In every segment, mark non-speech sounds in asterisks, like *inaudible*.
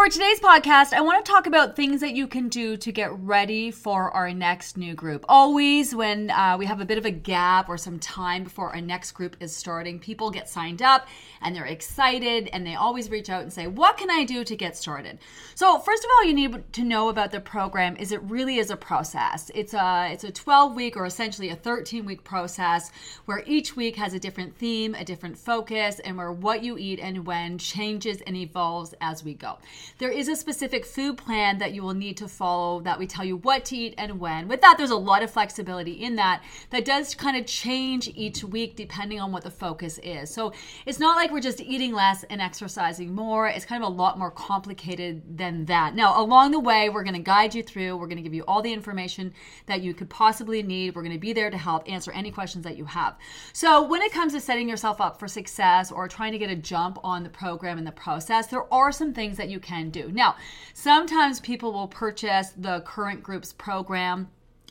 For today's podcast, I want to talk about things that you can do to get ready for our next new group. Always, when uh, we have a bit of a gap or some time before our next group is starting, people get signed up and they're excited and they always reach out and say, What can I do to get started? So, first of all, you need to know about the program is it really is a process. It's a, it's a 12 week or essentially a 13 week process where each week has a different theme, a different focus, and where what you eat and when changes and evolves as we go. There is a specific food plan that you will need to follow that we tell you what to eat and when. With that, there's a lot of flexibility in that that does kind of change each week depending on what the focus is. So it's not like we're just eating less and exercising more. It's kind of a lot more complicated than that. Now, along the way, we're going to guide you through. We're going to give you all the information that you could possibly need. We're going to be there to help answer any questions that you have. So when it comes to setting yourself up for success or trying to get a jump on the program and the process, there are some things that you can do. Now, sometimes people will purchase the current group's program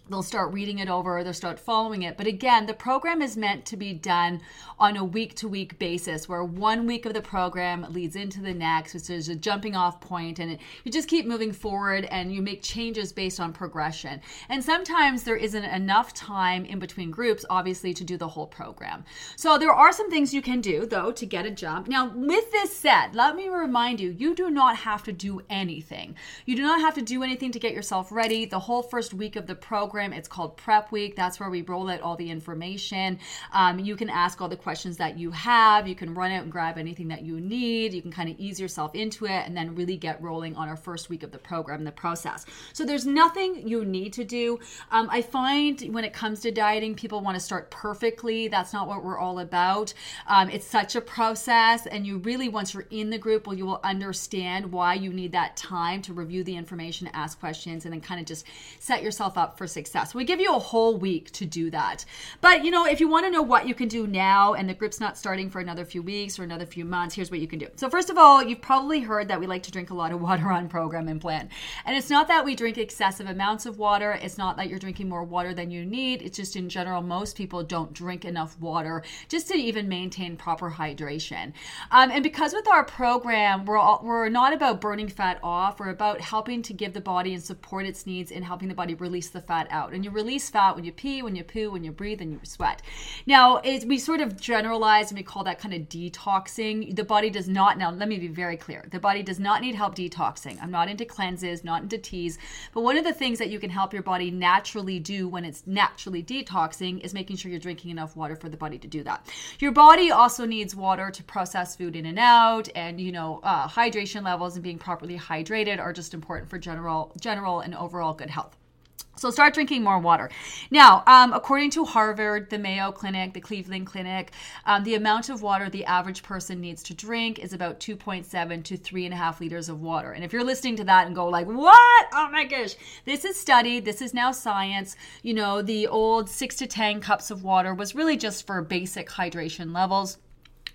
they'll start reading it over, they'll start following it. But again, the program is meant to be done on a week to week basis where one week of the program leads into the next, which is a jumping off point, and it, you just keep moving forward and you make changes based on progression. And sometimes there isn't enough time in between groups, obviously, to do the whole program. So there are some things you can do, though, to get a jump. Now, with this said, let me remind you you do not have to do anything. You do not have to do anything to get yourself ready. The whole first week of the program program. It's called Prep Week. That's where we roll out all the information. Um, you can ask all the questions that you have. You can run out and grab anything that you need. You can kind of ease yourself into it and then really get rolling on our first week of the program, the process. So there's nothing you need to do. Um, I find when it comes to dieting, people want to start perfectly. That's not what we're all about. Um, it's such a process, and you really, once you're in the group, well, you will understand why you need that time to review the information, ask questions, and then kind of just set yourself up for success success. We give you a whole week to do that. But you know, if you want to know what you can do now and the group's not starting for another few weeks or another few months, here's what you can do. So first of all, you've probably heard that we like to drink a lot of *laughs* water on program and plan. And it's not that we drink excessive amounts of water. It's not that you're drinking more water than you need. It's just in general, most people don't drink enough water just to even maintain proper hydration. Um, and because with our program, we're all, we're not about burning fat off. We're about helping to give the body and support its needs and helping the body release the fat out. And you release fat when you pee, when you poo, when you breathe, and you sweat. Now, it, we sort of generalize and we call that kind of detoxing. The body does not, now let me be very clear the body does not need help detoxing. I'm not into cleanses, not into teas. But one of the things that you can help your body naturally do when it's naturally detoxing is making sure you're drinking enough water for the body to do that. Your body also needs water to process food in and out, and you know, uh, hydration levels and being properly hydrated are just important for general, general and overall good health. So start drinking more water. Now, um, according to Harvard, the Mayo Clinic, the Cleveland Clinic, um, the amount of water the average person needs to drink is about 2.7 to 3.5 liters of water. And if you're listening to that and go like, what? Oh my gosh. This is studied. This is now science. You know, the old 6 to 10 cups of water was really just for basic hydration levels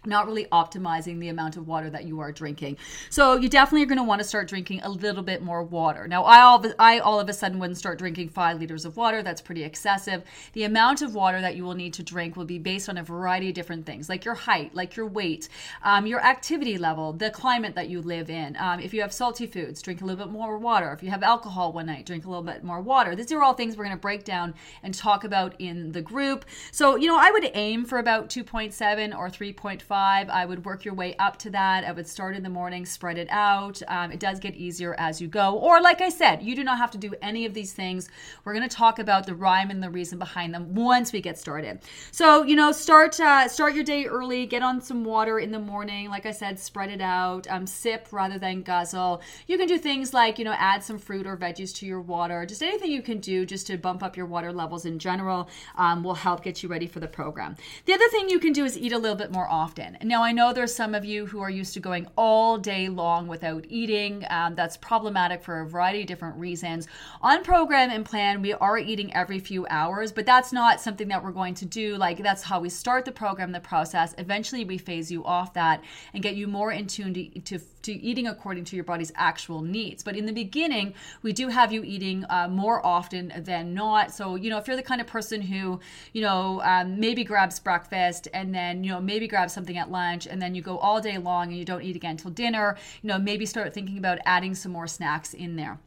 not really optimizing the amount of water that you are drinking. So you definitely are going to want to start drinking a little bit more water. Now, I all, I all of a sudden wouldn't start drinking five liters of water. That's pretty excessive. The amount of water that you will need to drink will be based on a variety of different things, like your height, like your weight, um, your activity level, the climate that you live in. Um, if you have salty foods, drink a little bit more water. If you have alcohol one night, drink a little bit more water. These are all things we're going to break down and talk about in the group. So, you know, I would aim for about 2.7 or 3.5 five. I would work your way up to that. I would start in the morning, spread it out. Um, it does get easier as you go. Or, like I said, you do not have to do any of these things. We're going to talk about the rhyme and the reason behind them once we get started. So, you know, start uh, start your day early. Get on some water in the morning. Like I said, spread it out. Um, sip rather than guzzle. You can do things like you know add some fruit or veggies to your water. Just anything you can do just to bump up your water levels in general um, will help get you ready for the program. The other thing you can do is eat a little bit more often. Often. Now, I know there's some of you who are used to going all day long without eating. Um, that's problematic for a variety of different reasons. On program and plan, we are eating every few hours, but that's not something that we're going to do. Like, that's how we start the program, the process. Eventually, we phase you off that and get you more in tune to, to, to eating according to your body's actual needs. But in the beginning, we do have you eating uh, more often than not. So, you know, if you're the kind of person who, you know, um, maybe grabs breakfast and then, you know, maybe grabs something at lunch and then you go all day long and you don't eat again until dinner, you know, maybe start thinking about adding some more snacks in there.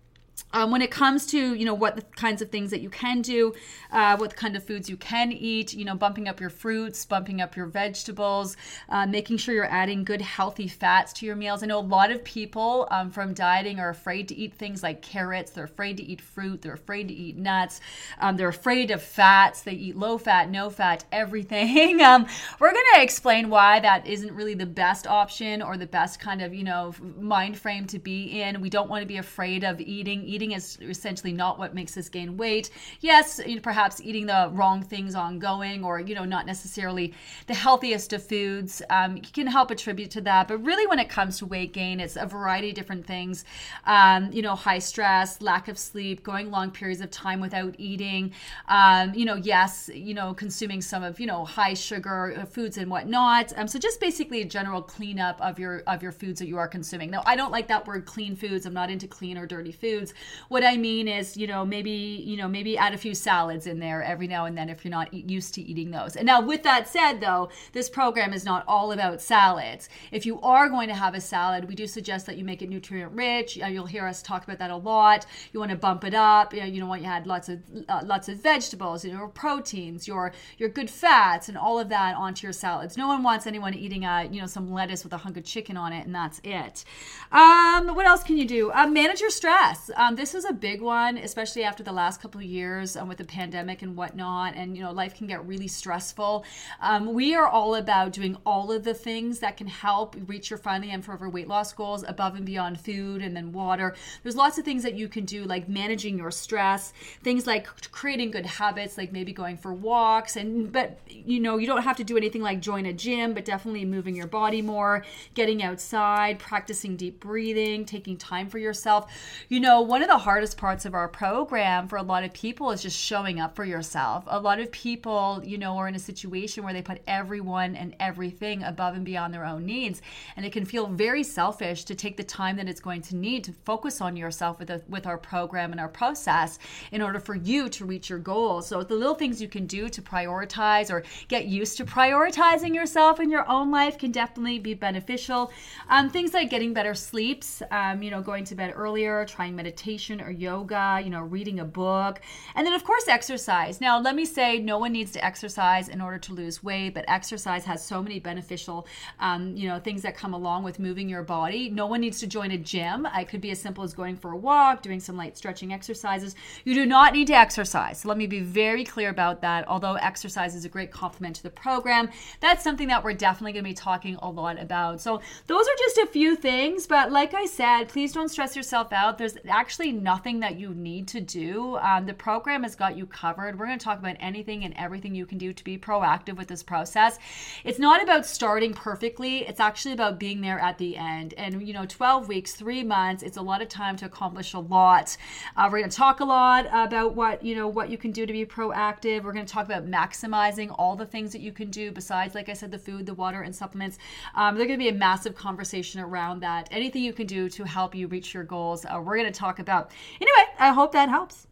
Um, when it comes to you know what the kinds of things that you can do uh, what kind of foods you can eat you know bumping up your fruits bumping up your vegetables uh, making sure you're adding good healthy fats to your meals. I know a lot of people um, from dieting are afraid to eat things like carrots. They're afraid to eat fruit. They're afraid to eat nuts. Um, they're afraid of fats. They eat low fat no fat *laughs* everything. *laughs* Um, we're to explain why that isn't really the best option or the best kind of you know mind frame to be in. We don't want to be afraid of eating eating is essentially not what makes us gain weight. Yes, you know, perhaps eating the wrong things ongoing or, you know, not necessarily the healthiest of foods um, can help attribute to that. But really, when it comes to weight gain, it's a variety of different things. Um, you know, high stress, lack of sleep, going long periods of time without eating. Um, you know, yes, you know, consuming some of, you know, high sugar uh, foods and whatnot. Um, so just basically a general cleanup of your of your foods that you are consuming. Now, I don't like that word clean foods. I'm not into clean or dirty foods. What I mean is, you know, maybe, you know, maybe add a few salads in there every now and then if you're not used to eating those. And now, with that said, though, this program is not all about salads. If you are going to have a salad, we do suggest that you make it nutrient rich. You'll hear us talk about that a lot. You want to bump it up. You know, you want you add lots of uh, lots of vegetables, you know, proteins, your your good fats, and all of that onto your salads. No one wants anyone eating, uh, you know, some lettuce with a hunk of chicken on it, and that's it. Um, what else can you do? Uh, manage your stress. Um, this is a big one, especially after the last couple of years um, with the pandemic and whatnot. And, you know, life can get really stressful. Um, we are all about doing all of the things that can help reach your finally and forever weight loss goals above and beyond food and then water. There's lots of things that you can do, like managing your stress, things like creating good habits, like maybe going for walks. And, but, you know, you don't have to do anything like join a gym, but definitely moving your body more, getting outside, practicing deep breathing, taking time for yourself. You know, one of the hardest hardest parts of our program for a lot of people is just showing up for yourself. A lot of people, you know, are in a situation where they put everyone and everything above and beyond their own needs. And it can feel very selfish to take the time that it's going to need to focus on yourself with, a, with our program and our process in order for you to reach your goals. So the little things you can do to prioritize or get used to prioritizing yourself in your own life can definitely be beneficial. Um, things like getting better sleeps, um, you know, going to bed earlier, trying meditation or yoga, you know, reading a book. And then, of course, exercise. Now, let me say no one needs to exercise in order to lose weight, but exercise has so many beneficial, um, you know, things that come along with moving your body. No one needs to join a gym. It could be as simple as going for a walk, doing some light stretching exercises. You do not need to exercise. So let me be very clear about that. Although exercise is a great complement to the program, that's something that we're definitely going to be talking a lot about. So those are just a few things, but like I said, please don't stress yourself out. There's actually nothing nothing that you need to do. Um, the program has got you covered. We're going to talk about anything and everything you can do to be proactive with this process. It's not about starting perfectly, it's actually about being there at the end. And, you know, 12 weeks, three months, it's a lot of time to accomplish a lot. Uh, we're going to talk a lot about what, you know, what you can do to be proactive. We're going to talk about maximizing all the things that you can do besides, like I said, the food, the water, and supplements. Um, there's going to be a massive conversation around that. Anything you can do to help you reach your goals, uh, we're going to talk about. Anyway, I hope that helps.